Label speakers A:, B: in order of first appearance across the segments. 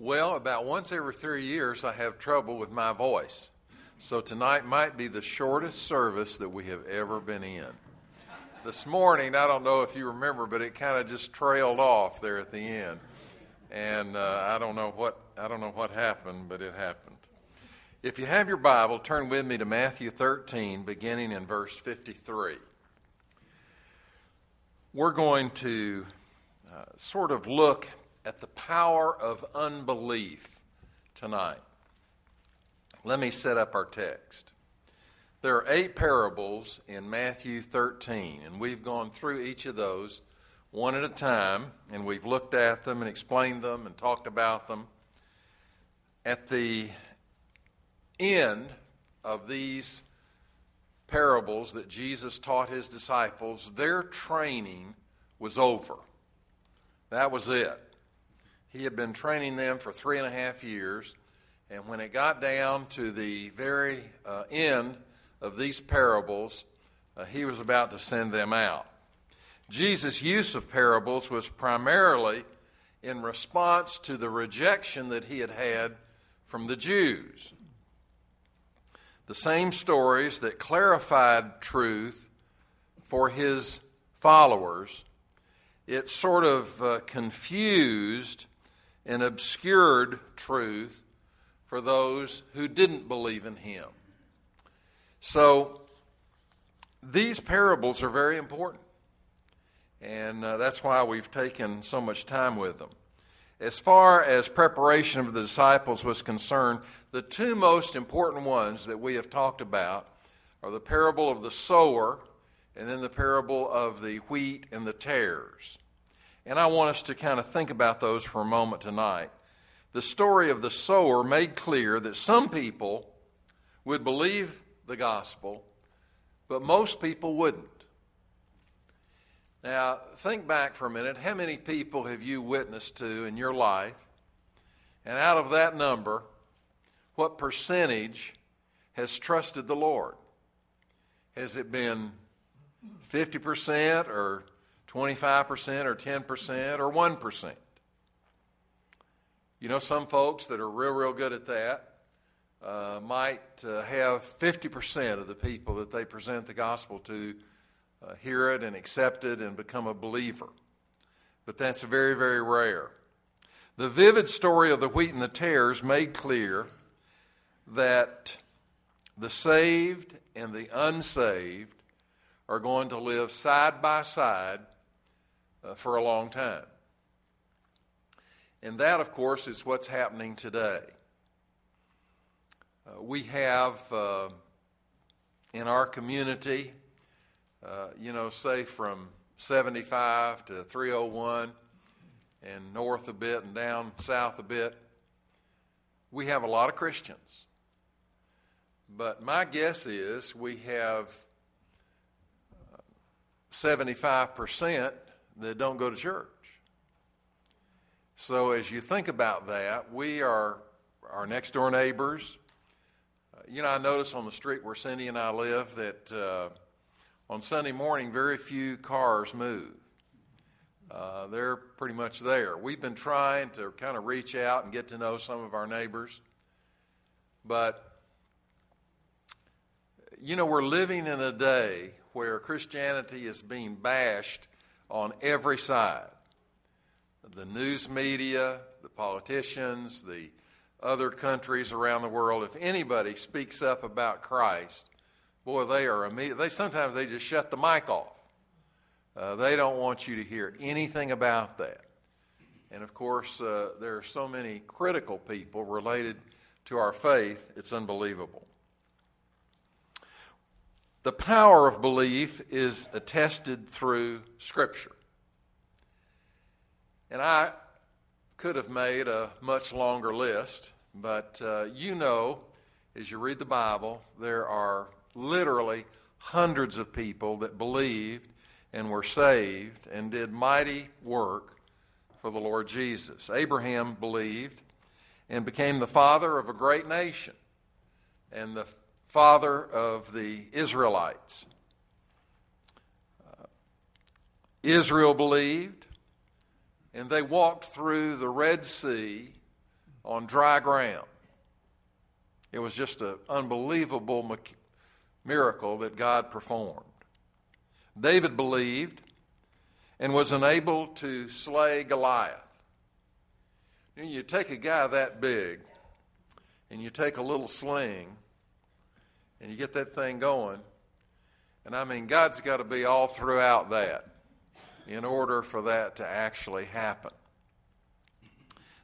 A: Well, about once every three years, I have trouble with my voice. So tonight might be the shortest service that we have ever been in. This morning, I don't know if you remember, but it kind of just trailed off there at the end, and uh, I don't know what I don't know what happened, but it happened. If you have your Bible, turn with me to Matthew 13, beginning in verse 53. We're going to uh, sort of look at the power of unbelief tonight. Let me set up our text. There are eight parables in Matthew 13, and we've gone through each of those one at a time, and we've looked at them and explained them and talked about them. At the end of these parables that Jesus taught his disciples, their training was over. That was it. He had been training them for three and a half years, and when it got down to the very uh, end of these parables, uh, he was about to send them out. Jesus' use of parables was primarily in response to the rejection that he had had from the Jews. The same stories that clarified truth for his followers, it sort of uh, confused and obscured truth for those who didn't believe in him. So, these parables are very important, and uh, that's why we've taken so much time with them. As far as preparation of the disciples was concerned, the two most important ones that we have talked about are the parable of the sower and then the parable of the wheat and the tares. And I want us to kind of think about those for a moment tonight. The story of the sower made clear that some people would believe the gospel, but most people wouldn't. Now, think back for a minute. How many people have you witnessed to in your life? And out of that number, what percentage has trusted the Lord? Has it been 50% or 25% or 10% or 1%. You know, some folks that are real, real good at that uh, might uh, have 50% of the people that they present the gospel to uh, hear it and accept it and become a believer. But that's very, very rare. The vivid story of the wheat and the tares made clear that the saved and the unsaved are going to live side by side uh, for a long time. And that, of course, is what's happening today. Uh, we have uh, in our community, uh, you know, say from 75 to 301 and north a bit and down south a bit, we have a lot of Christians. But my guess is we have 75% uh, that don't go to church. So as you think about that, we are our next door neighbors. Uh, you know, I notice on the street where Cindy and I live that uh, on Sunday morning, very few cars move. Uh, they're pretty much there. We've been trying to kind of reach out and get to know some of our neighbors, but you know, we're living in a day where Christianity is being bashed on every side the news media, the politicians, the other countries around the world. If anybody speaks up about Christ, boy, they are immediate. They sometimes they just shut the mic off. Uh, they don't want you to hear anything about that. And of course, uh, there are so many critical people related to our faith, it's unbelievable. The power of belief is attested through Scripture. And I could have made a much longer list, but uh, you know, as you read the Bible, there are literally hundreds of people that believed and were saved and did mighty work for the Lord Jesus. Abraham believed and became the father of a great nation and the father of the Israelites. Uh, Israel believed, and they walked through the Red Sea on dry ground. It was just an unbelievable miracle that God performed. David believed and was unable to slay Goliath. You take a guy that big and you take a little sling and you get that thing going, and I mean, God's got to be all throughout that in order for that to actually happen.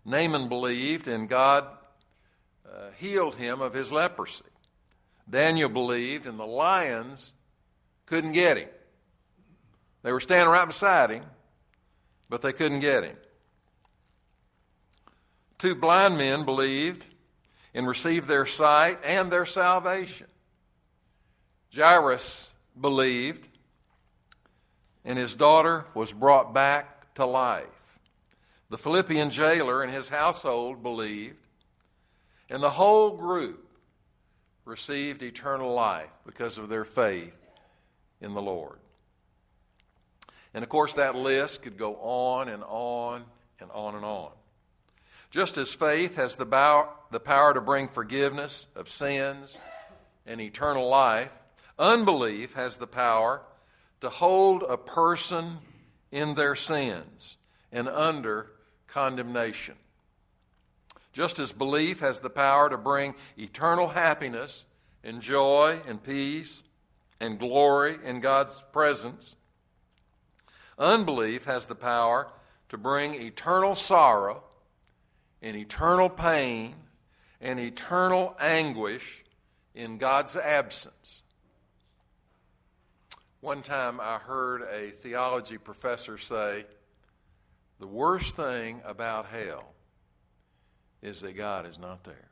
A: Naaman believed, and God uh, healed him of his leprosy. Daniel believed, and the lions couldn't get him. They were standing right beside him, but they couldn't get him. Two blind men believed and received their sight and their salvation. Jairus believed, and his daughter was brought back to life. The Philippian jailer and his household believed, and the whole group received eternal life because of their faith in the Lord. And of course, that list could go on and on and on and on. Just as faith has the, bow, the power to bring forgiveness of sins and eternal life, unbelief has the power to hold a person in their sins and under condemnation. Just as belief has the power to bring eternal happiness and joy and peace and glory in God's presence, Unbelief has the power to bring eternal sorrow and eternal pain and eternal anguish in God's absence. One time I heard a theology professor say, The worst thing about hell is that God is not there.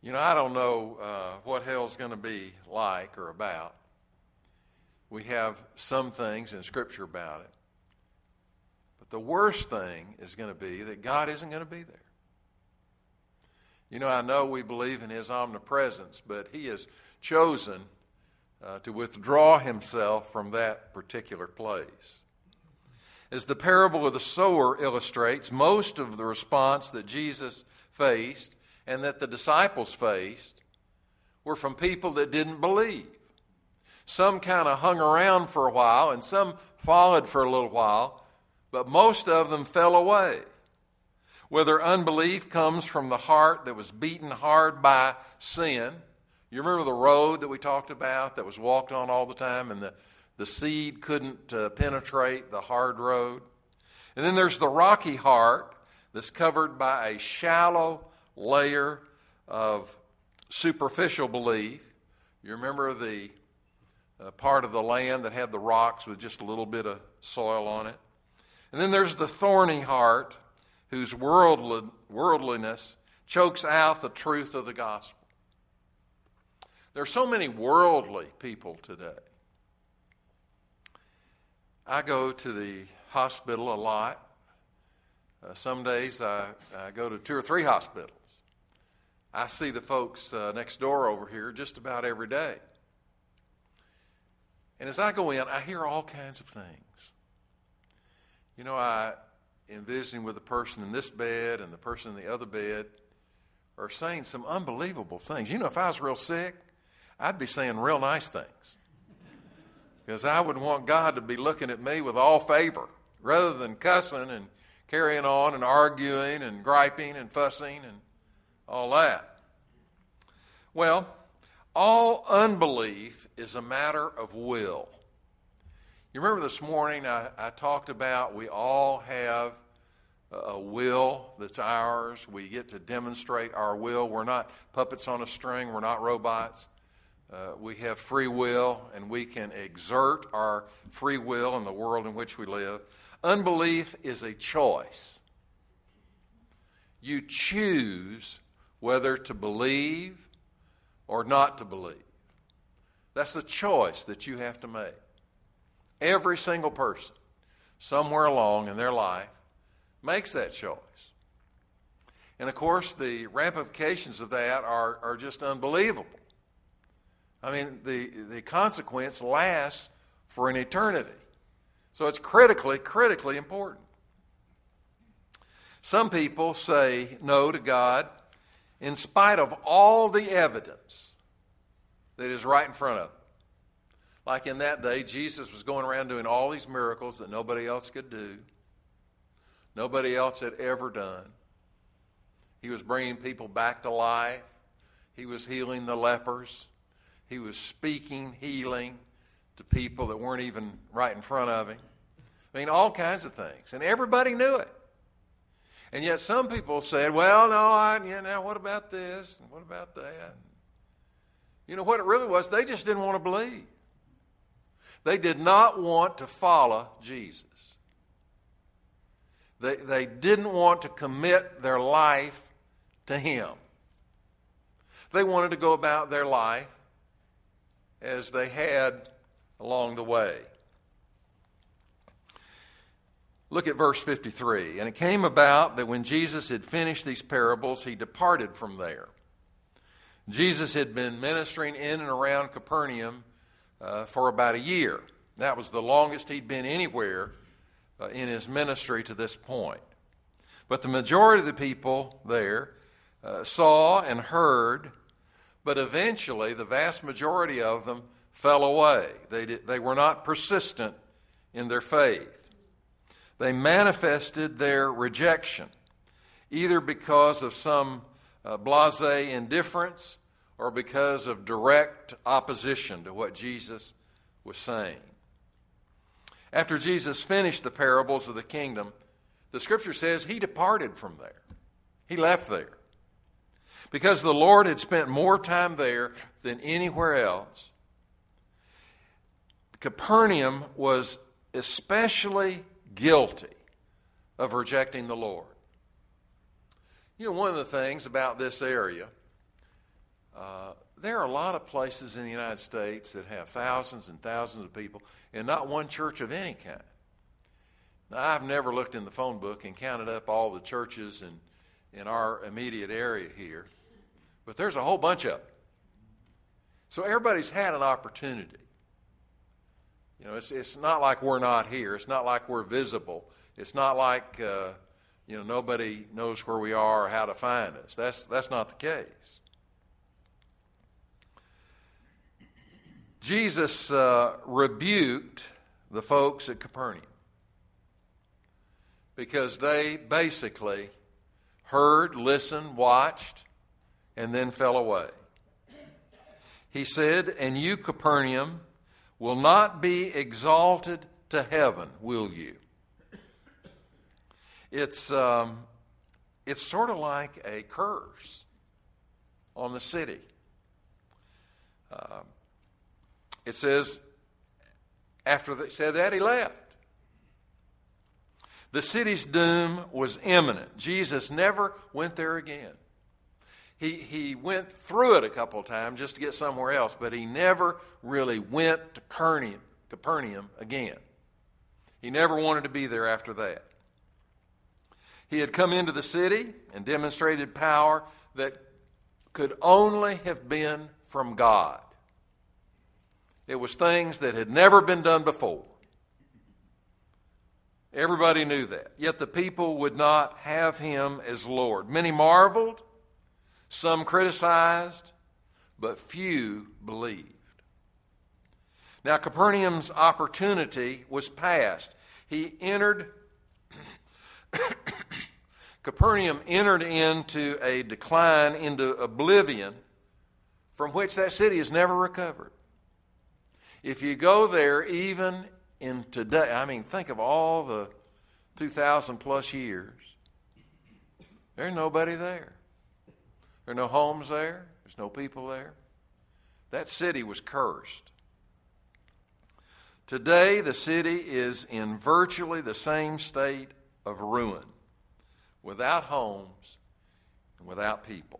A: You know, I don't know uh, what hell's going to be like or about. We have some things in Scripture about it. But the worst thing is going to be that God isn't going to be there. You know, I know we believe in His omnipresence, but He has chosen uh, to withdraw Himself from that particular place. As the parable of the sower illustrates, most of the response that Jesus faced and that the disciples faced were from people that didn't believe. Some kind of hung around for a while, and some followed for a little while, but most of them fell away. Whether unbelief comes from the heart that was beaten hard by sin. You remember the road that we talked about that was walked on all the time, and the, the seed couldn't uh, penetrate the hard road? And then there's the rocky heart that's covered by a shallow layer of superficial belief. You remember the uh, part of the land that had the rocks with just a little bit of soil on it. And then there's the thorny heart, whose worldly, worldliness chokes out the truth of the gospel. There are so many worldly people today. I go to the hospital a lot. Uh, some days I, I, go to two or three hospitals. I see the folks uh, next door over here just about every day. And as I go in, I hear all kinds of things. You know, I am visiting with the person in this bed and the person in the other bed are saying some unbelievable things. You know, if I was real sick, I'd be saying real nice things. Because I would want God to be looking at me with all favor rather than cussing and carrying on and arguing and griping and fussing and all that. Well, all unbelief is a matter of will. You remember this morning I, I talked about we all have a will that's ours. We get to demonstrate our will. We're not puppets on a string, we're not robots. Uh, we have free will, and we can exert our free will in the world in which we live. Unbelief is a choice. You choose whether to believe or not to believe. That's the choice that you have to make. Every single person, somewhere along in their life, makes that choice. And of course, the ramifications of that are, are just unbelievable. I mean, the, the consequence lasts for an eternity. So it's critically, critically important. Some people say no to God in spite of all the evidence that is right in front of them. Like in that day, Jesus was going around doing all these miracles that nobody else could do, nobody else had ever done. He was bringing people back to life, he was healing the lepers, he was speaking healing to people that weren't even right in front of him. I mean, all kinds of things. And everybody knew it. And yet some people said, well, no, I, you what about this? And what about that? You know what it really was? They just didn't want to believe. They did not want to follow Jesus. They, they didn't want to commit their life to Him. They wanted to go about their life as they had along the way. Look at verse 53. And it came about that when Jesus had finished these parables, he departed from there. Jesus had been ministering in and around Capernaum uh, for about a year. That was the longest he'd been anywhere uh, in his ministry to this point. But the majority of the people there uh, saw and heard, but eventually the vast majority of them fell away. They, did, they were not persistent in their faith. They manifested their rejection, either because of some uh, blase indifference or because of direct opposition to what Jesus was saying. After Jesus finished the parables of the kingdom, the scripture says he departed from there. He left there. Because the Lord had spent more time there than anywhere else, Capernaum was especially guilty of rejecting the Lord. You know, one of the things about this area, uh, there are a lot of places in the United States that have thousands and thousands of people and not one church of any kind. Now, I've never looked in the phone book and counted up all the churches in, in our immediate area here, but there's a whole bunch of them. So everybody's had an opportunity. You know, it's, it's not like we're not here. It's not like we're visible. It's not like, uh, you know, nobody knows where we are or how to find us. That's, that's not the case. Jesus uh, rebuked the folks at Capernaum because they basically heard, listened, watched, and then fell away. He said, And you, Capernaum, will not be exalted to heaven, will you? It's, um, it's sort of like a curse on the city. Uh, it says, after they said that, he left. The city's doom was imminent. Jesus never went there again. He, he went through it a couple of times just to get somewhere else, but he never really went to Capernaum, Capernaum again. He never wanted to be there after that. He had come into the city and demonstrated power that could only have been from God. It was things that had never been done before. Everybody knew that. Yet the people would not have him as Lord. Many marveled, some criticized, but few believed. Now, Capernaum's opportunity was past. He entered, Capernaum entered into a decline, into oblivion, from which that city has never recovered. If you go there, even in today, I mean, think of all the 2,000 plus years, there's nobody there. There are no homes there, there's no people there. That city was cursed. Today, the city is in virtually the same state of ruin, without homes and without people.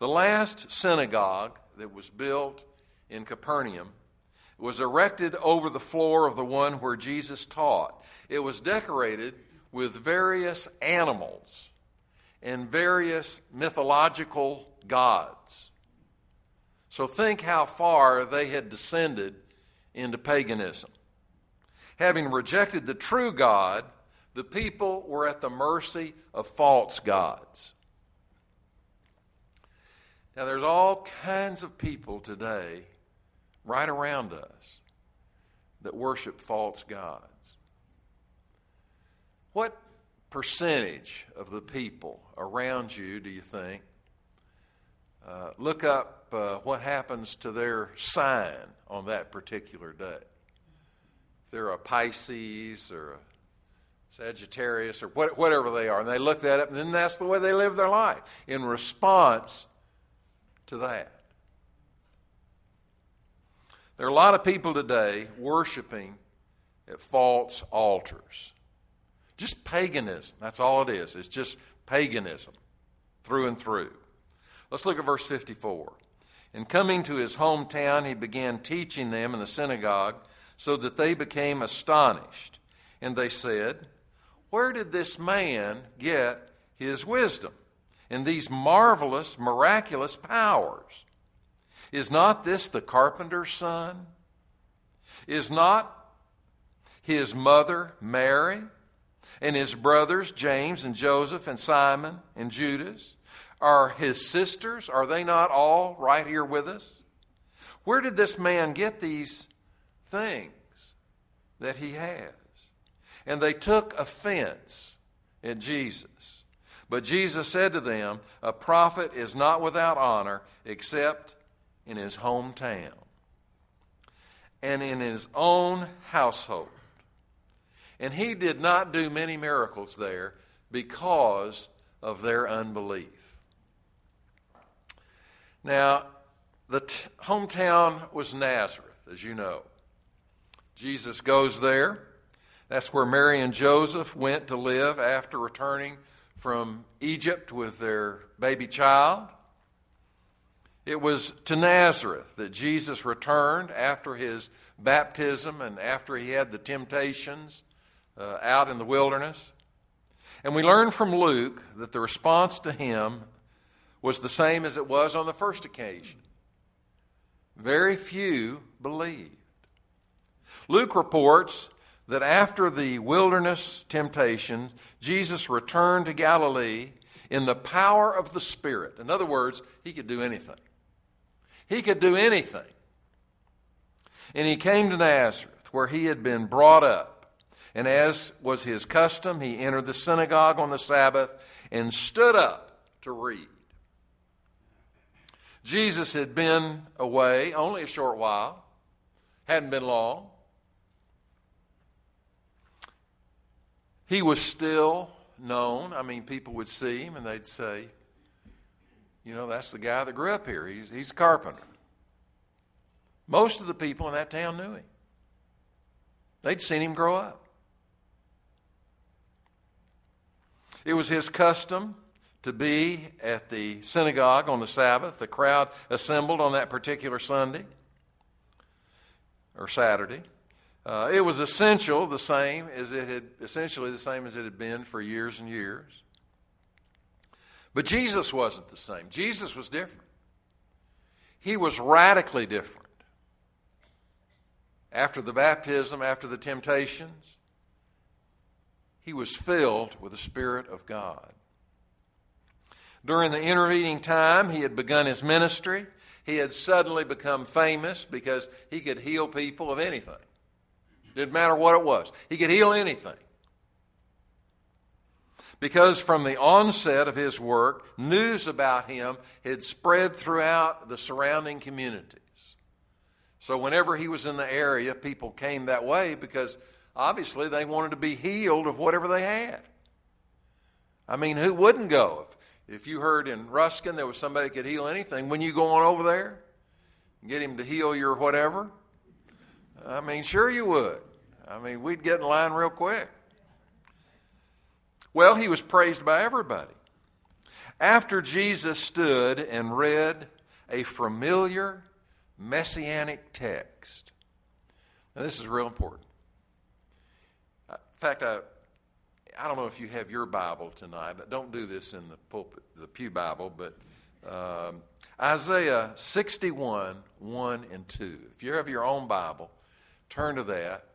A: The last synagogue that was built in Capernaum was erected over the floor of the one where Jesus taught. It was decorated with various animals and various mythological gods. So think how far they had descended into paganism. Having rejected the true God, The people were at the mercy of false gods. Now, there's all kinds of people today right around us that worship false gods. What percentage of the people around you do you think uh, look up uh, what happens to their sign on that particular day? If they're a Pisces or a Sagittarius or what, whatever they are, and they look that up, and then that's the way they live their life in response to that. There are a lot of people today worshiping at false altars. Just paganism. That's all it is. It's just paganism through and through. Let's look at verse 54. In coming to his hometown, he began teaching them in the synagogue so that they became astonished. And they said, Where did this man get his wisdom and these marvelous, miraculous powers? Is not this the carpenter's son? Is not his mother Mary and his brothers James and Joseph and Simon and Judas? Are his sisters, are they not all right here with us? Where did this man get these things that he has? And they took offense at Jesus. But Jesus said to them, A prophet is not without honor except in his hometown and in his own household. And he did not do many miracles there because of their unbelief. Now, the t- hometown was Nazareth, as you know. Jesus goes there. That's where Mary and Joseph went to live after returning from Egypt with their baby child. It was to Nazareth that Jesus returned after his baptism and after he had the temptations uh, out in the wilderness. And we learn from Luke that the response to him was the same as it was on the first occasion. Very few believed. Luke reports that after the wilderness temptations, Jesus returned to Galilee in the power of the Spirit. In other words, he could do anything. He could do anything. And he came to Nazareth, where he had been brought up. And as was his custom, he entered the synagogue on the Sabbath and stood up to read. Jesus had been away only a short while, hadn't been long. He was still known. I mean, people would see him and they'd say, you know, that's the guy that grew up here. He's, he's a carpenter. Most of the people in that town knew him, they'd seen him grow up. It was his custom to be at the synagogue on the Sabbath. The crowd assembled on that particular Sunday or Saturday. Uh, it was essential, the same as it had essentially the same as it had been for years and years. But Jesus wasn't the same. Jesus was different. He was radically different. After the baptism, after the temptations, he was filled with the Spirit of God. During the intervening time, he had begun his ministry. He had suddenly become famous because he could heal people of anything. Didn't matter what it was, he could heal anything because from the onset of his work, news about him had spread throughout the surrounding communities. So whenever he was in the area, people came that way because obviously they wanted to be healed of whatever they had. I mean, who wouldn't go? If, if you heard in Ruskin there was somebody could heal anything, when you go on over there and get him to heal your whatever? I mean, sure you would. I mean, we'd get in line real quick. Well, he was praised by everybody. After Jesus stood and read a familiar messianic text. Now, this is real important. Fact, I, I don't know if you have your Bible tonight. Don't do this in the pulpit, the Pew Bible, but um, Isaiah 61, 1 and 2. If you have your own Bible, turn to that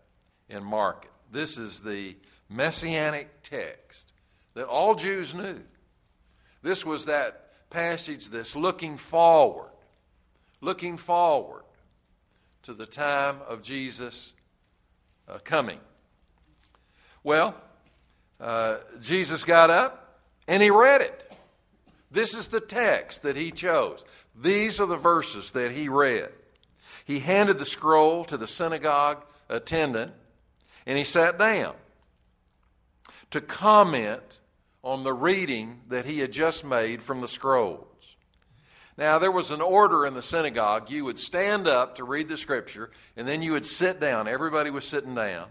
A: and mark it. This is the messianic text that all Jews knew. This was that passage that's looking forward, looking forward to the time of Jesus uh, coming. Well, uh, Jesus got up and he read it. This is the text that he chose. These are the verses that he read. He handed the scroll to the synagogue attendant and he sat down to comment on the reading that he had just made from the scrolls. Now, there was an order in the synagogue. You would stand up to read the scripture, and then you would sit down. Everybody was sitting down.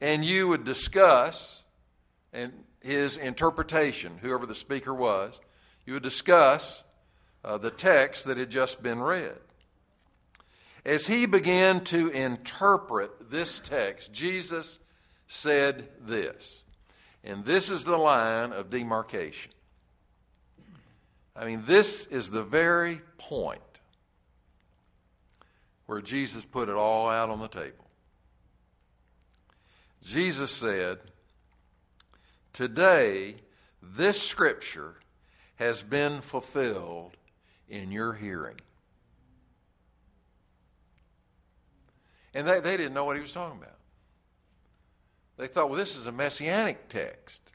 A: And you would discuss and his interpretation, whoever the speaker was. You would discuss uh, the text that had just been read. As he began to interpret this text, Jesus said this. And this is the line of demarcation. I mean, this is the very point where Jesus put it all out on the table. Jesus said, Today, this scripture has been fulfilled in your hearing. And they, they didn't know what he was talking about. They thought, well, this is a messianic text.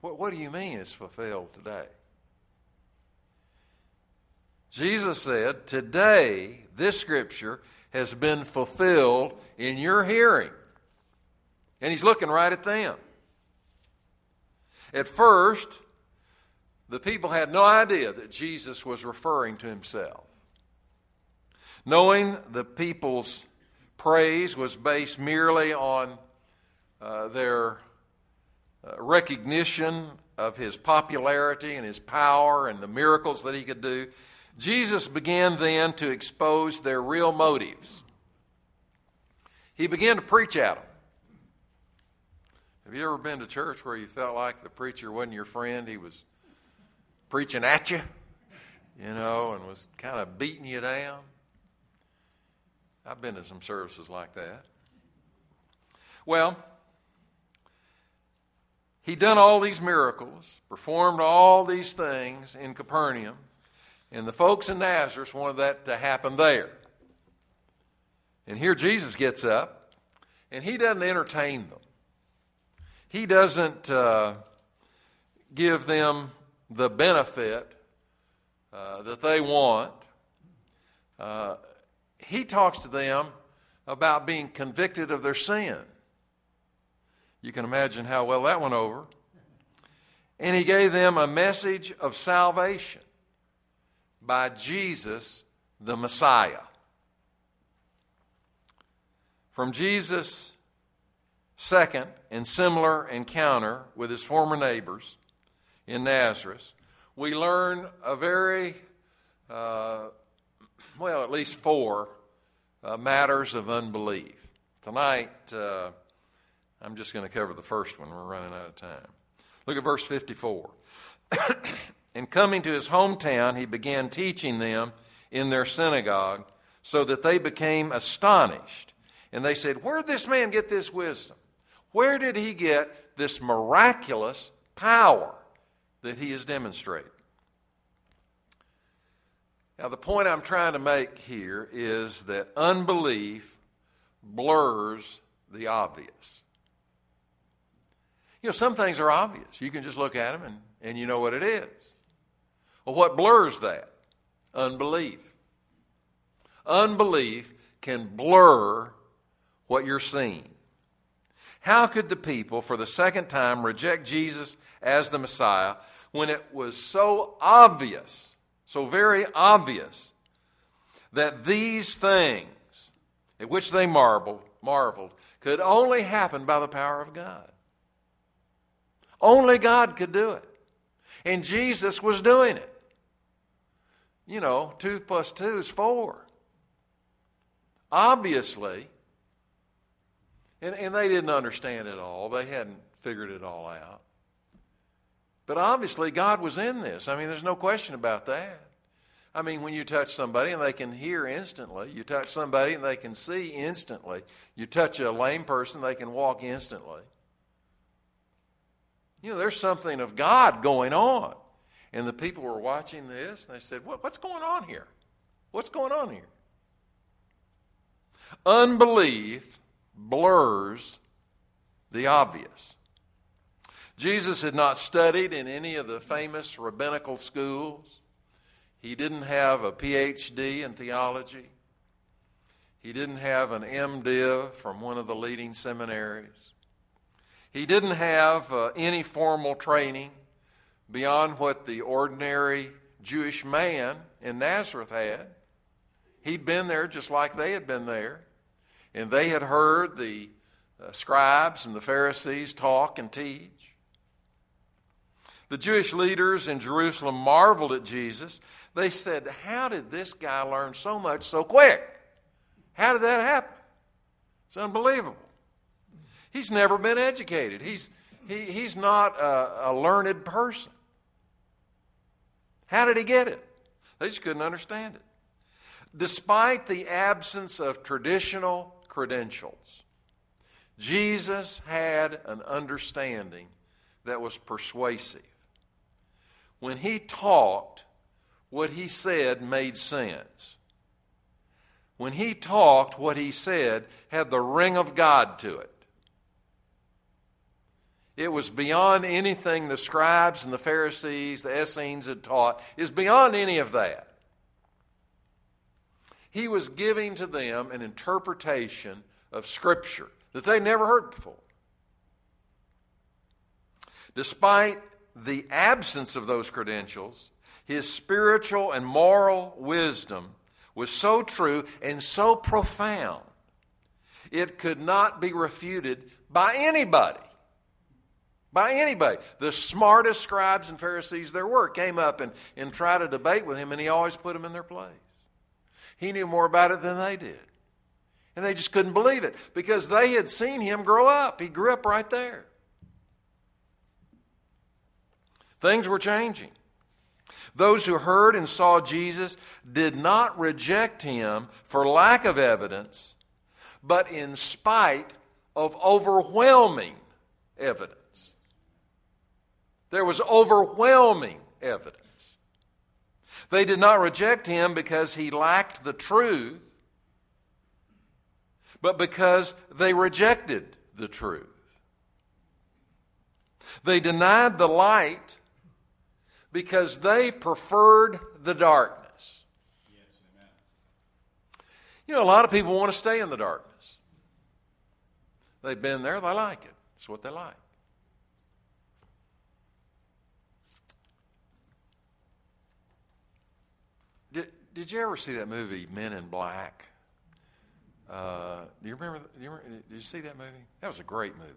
A: What, what do you mean it's fulfilled today? Jesus said, Today, this scripture has been fulfilled in your hearing. And he's looking right at them. At first, the people had no idea that Jesus was referring to himself. Knowing the people's praise was based merely on uh, their uh, recognition of his popularity and his power and the miracles that he could do, Jesus began then to expose their real motives. He began to preach at them. Have you ever been to church where you felt like the preacher wasn't your friend? He was preaching at you, you know, and was kind of beating you down? I've been to some services like that. Well, He'd done all these miracles, performed all these things in Capernaum, and the folks in Nazareth wanted that to happen there. And here Jesus gets up, and he doesn't entertain them. He doesn't uh, give them the benefit uh, that they want. Uh, he talks to them about being convicted of their sin. You can imagine how well that went over. And he gave them a message of salvation by Jesus the Messiah. From Jesus' second and similar encounter with his former neighbors in Nazareth, we learn a very, uh, well, at least four uh, matters of unbelief. Tonight, uh, I'm just going to cover the first one. We're running out of time. Look at verse 54. and coming to his hometown, he began teaching them in their synagogue, so that they became astonished. And they said, Where did this man get this wisdom? Where did he get this miraculous power that he has demonstrated? Now, the point I'm trying to make here is that unbelief blurs the obvious. You know, some things are obvious. You can just look at them and, and you know what it is. Well, what blurs that? Unbelief. Unbelief can blur what you're seeing. How could the people, for the second time, reject Jesus as the Messiah when it was so obvious, so very obvious, that these things at which they marveled, marveled could only happen by the power of God? Only God could do it. And Jesus was doing it. You know, two plus two is four. Obviously, and, and they didn't understand it all, they hadn't figured it all out. But obviously, God was in this. I mean, there's no question about that. I mean, when you touch somebody and they can hear instantly, you touch somebody and they can see instantly, you touch a lame person, they can walk instantly. You know, there's something of God going on. And the people were watching this and they said, what, What's going on here? What's going on here? Unbelief blurs the obvious. Jesus had not studied in any of the famous rabbinical schools. He didn't have a PhD in theology. He didn't have an MDiv from one of the leading seminaries. He didn't have uh, any formal training beyond what the ordinary Jewish man in Nazareth had. He'd been there just like they had been there, and they had heard the uh, scribes and the Pharisees talk and teach. The Jewish leaders in Jerusalem marveled at Jesus. They said, How did this guy learn so much so quick? How did that happen? It's unbelievable. He's never been educated, he's, he, he's not a, a learned person. How did he get it? They just couldn't understand it. Despite the absence of traditional credentials, Jesus had an understanding that was persuasive. When he talked, what he said made sense. When he talked, what he said had the ring of God to it. It was beyond anything the scribes and the Pharisees, the Essenes had taught. Is beyond any of that. He was giving to them an interpretation of Scripture that they never heard before. Despite the absence of those credentials, his spiritual and moral wisdom was so true and so profound, it could not be refuted by anybody. By anybody. The smartest scribes and Pharisees there were came up and, and tried to debate with him, and he always put them in their place. He knew more about it than they did. And they just couldn't believe it because they had seen him grow up. He grew up right there. Things were changing. Those who heard and saw Jesus did not reject him for lack of evidence, but in spite of overwhelming evidence. There was overwhelming evidence. They did not reject him because he lacked the truth, but because they rejected the truth. They denied the light because they preferred the darkness. You know, a lot of people want to stay in the darkness. They've been there, they like it. It's what they like. Did you ever see that movie Men in Black? Uh, do you remember? Do you? Did you see that movie? That was a great movie.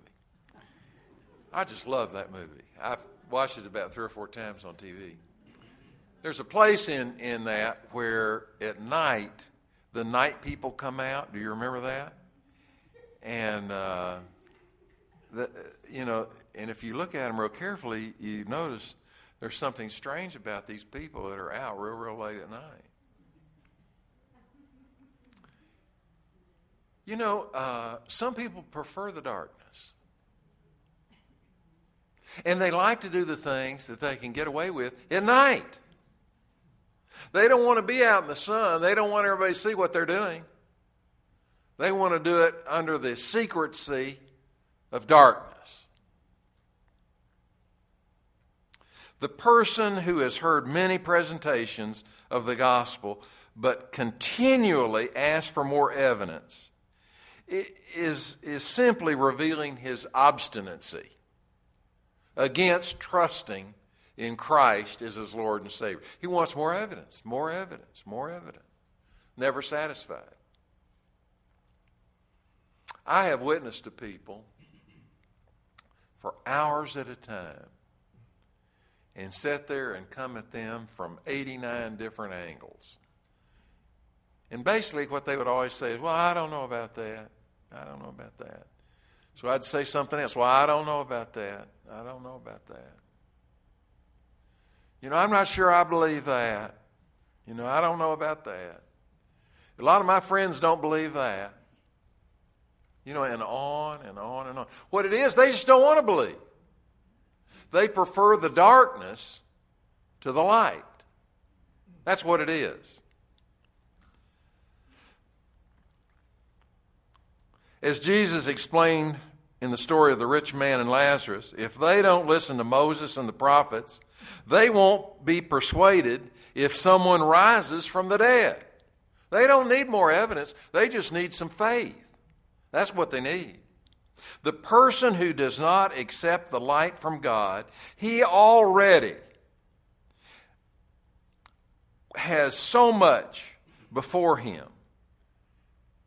A: I just love that movie. I've watched it about three or four times on TV. There's a place in, in that where at night the night people come out. Do you remember that? And uh, the, you know, and if you look at them real carefully, you notice there's something strange about these people that are out real, real late at night. You know, uh, some people prefer the darkness. And they like to do the things that they can get away with at night. They don't want to be out in the sun. They don't want everybody to see what they're doing. They want to do it under the secrecy of darkness. The person who has heard many presentations of the gospel but continually asks for more evidence is, is simply revealing his obstinacy against trusting in Christ as his Lord and Savior. He wants more evidence, more evidence, more evidence. Never satisfied. I have witnessed to people for hours at a time and sat there and come at them from 89 different angles. And basically, what they would always say is, Well, I don't know about that. I don't know about that. So I'd say something else. Well, I don't know about that. I don't know about that. You know, I'm not sure I believe that. You know, I don't know about that. A lot of my friends don't believe that. You know, and on and on and on. What it is, they just don't want to believe. They prefer the darkness to the light. That's what it is. As Jesus explained in the story of the rich man and Lazarus, if they don't listen to Moses and the prophets, they won't be persuaded if someone rises from the dead. They don't need more evidence, they just need some faith. That's what they need. The person who does not accept the light from God, he already has so much before him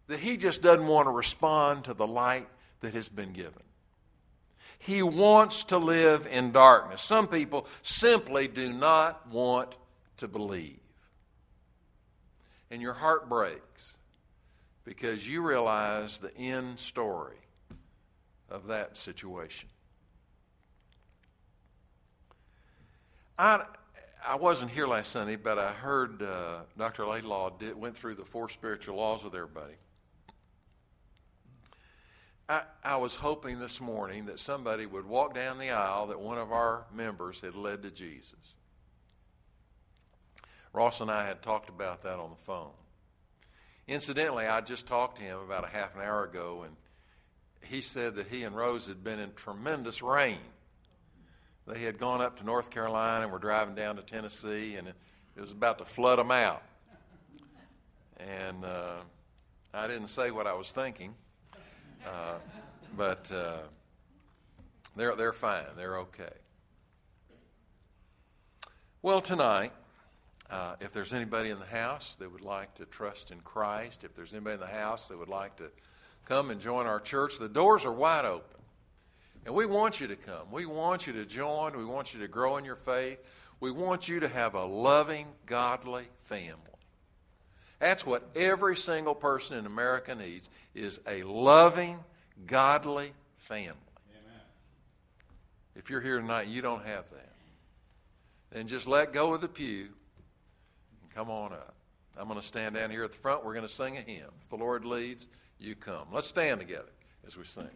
A: that he just doesn't want to respond to the light that has been given. He wants to live in darkness. Some people simply do not want to believe. And your heart breaks because you realize the end story of that situation. I, I wasn't here last Sunday, but I heard uh, Dr. Laidlaw did, went through the four spiritual laws with everybody. I, I was hoping this morning that somebody would walk down the aisle that one of our members had led to Jesus. Ross and I had talked about that on the phone. Incidentally, I just talked to him about a half an hour ago, and he said that he and Rose had been in tremendous rain. They had gone up to North Carolina and were driving down to Tennessee, and it, was about to flood them out. And uh, I didn't say what I was thinking, uh, but uh, they're, they're fine. They're okay. Well, tonight, uh, if there's anybody in the house that would like to trust in Christ, if there's anybody in the house that would like to come and join our church, the doors are wide open. And we want you to come. We want you to join. We want you to grow in your faith. We want you to have a loving, godly family. That's what every single person in America needs is a loving, godly family. Amen. If you're here tonight, you don't have that. Then just let go of the pew and Come on up. I'm going to stand down here at the front. We're going to sing a hymn. If the Lord leads, you come. Let's stand together as we sing.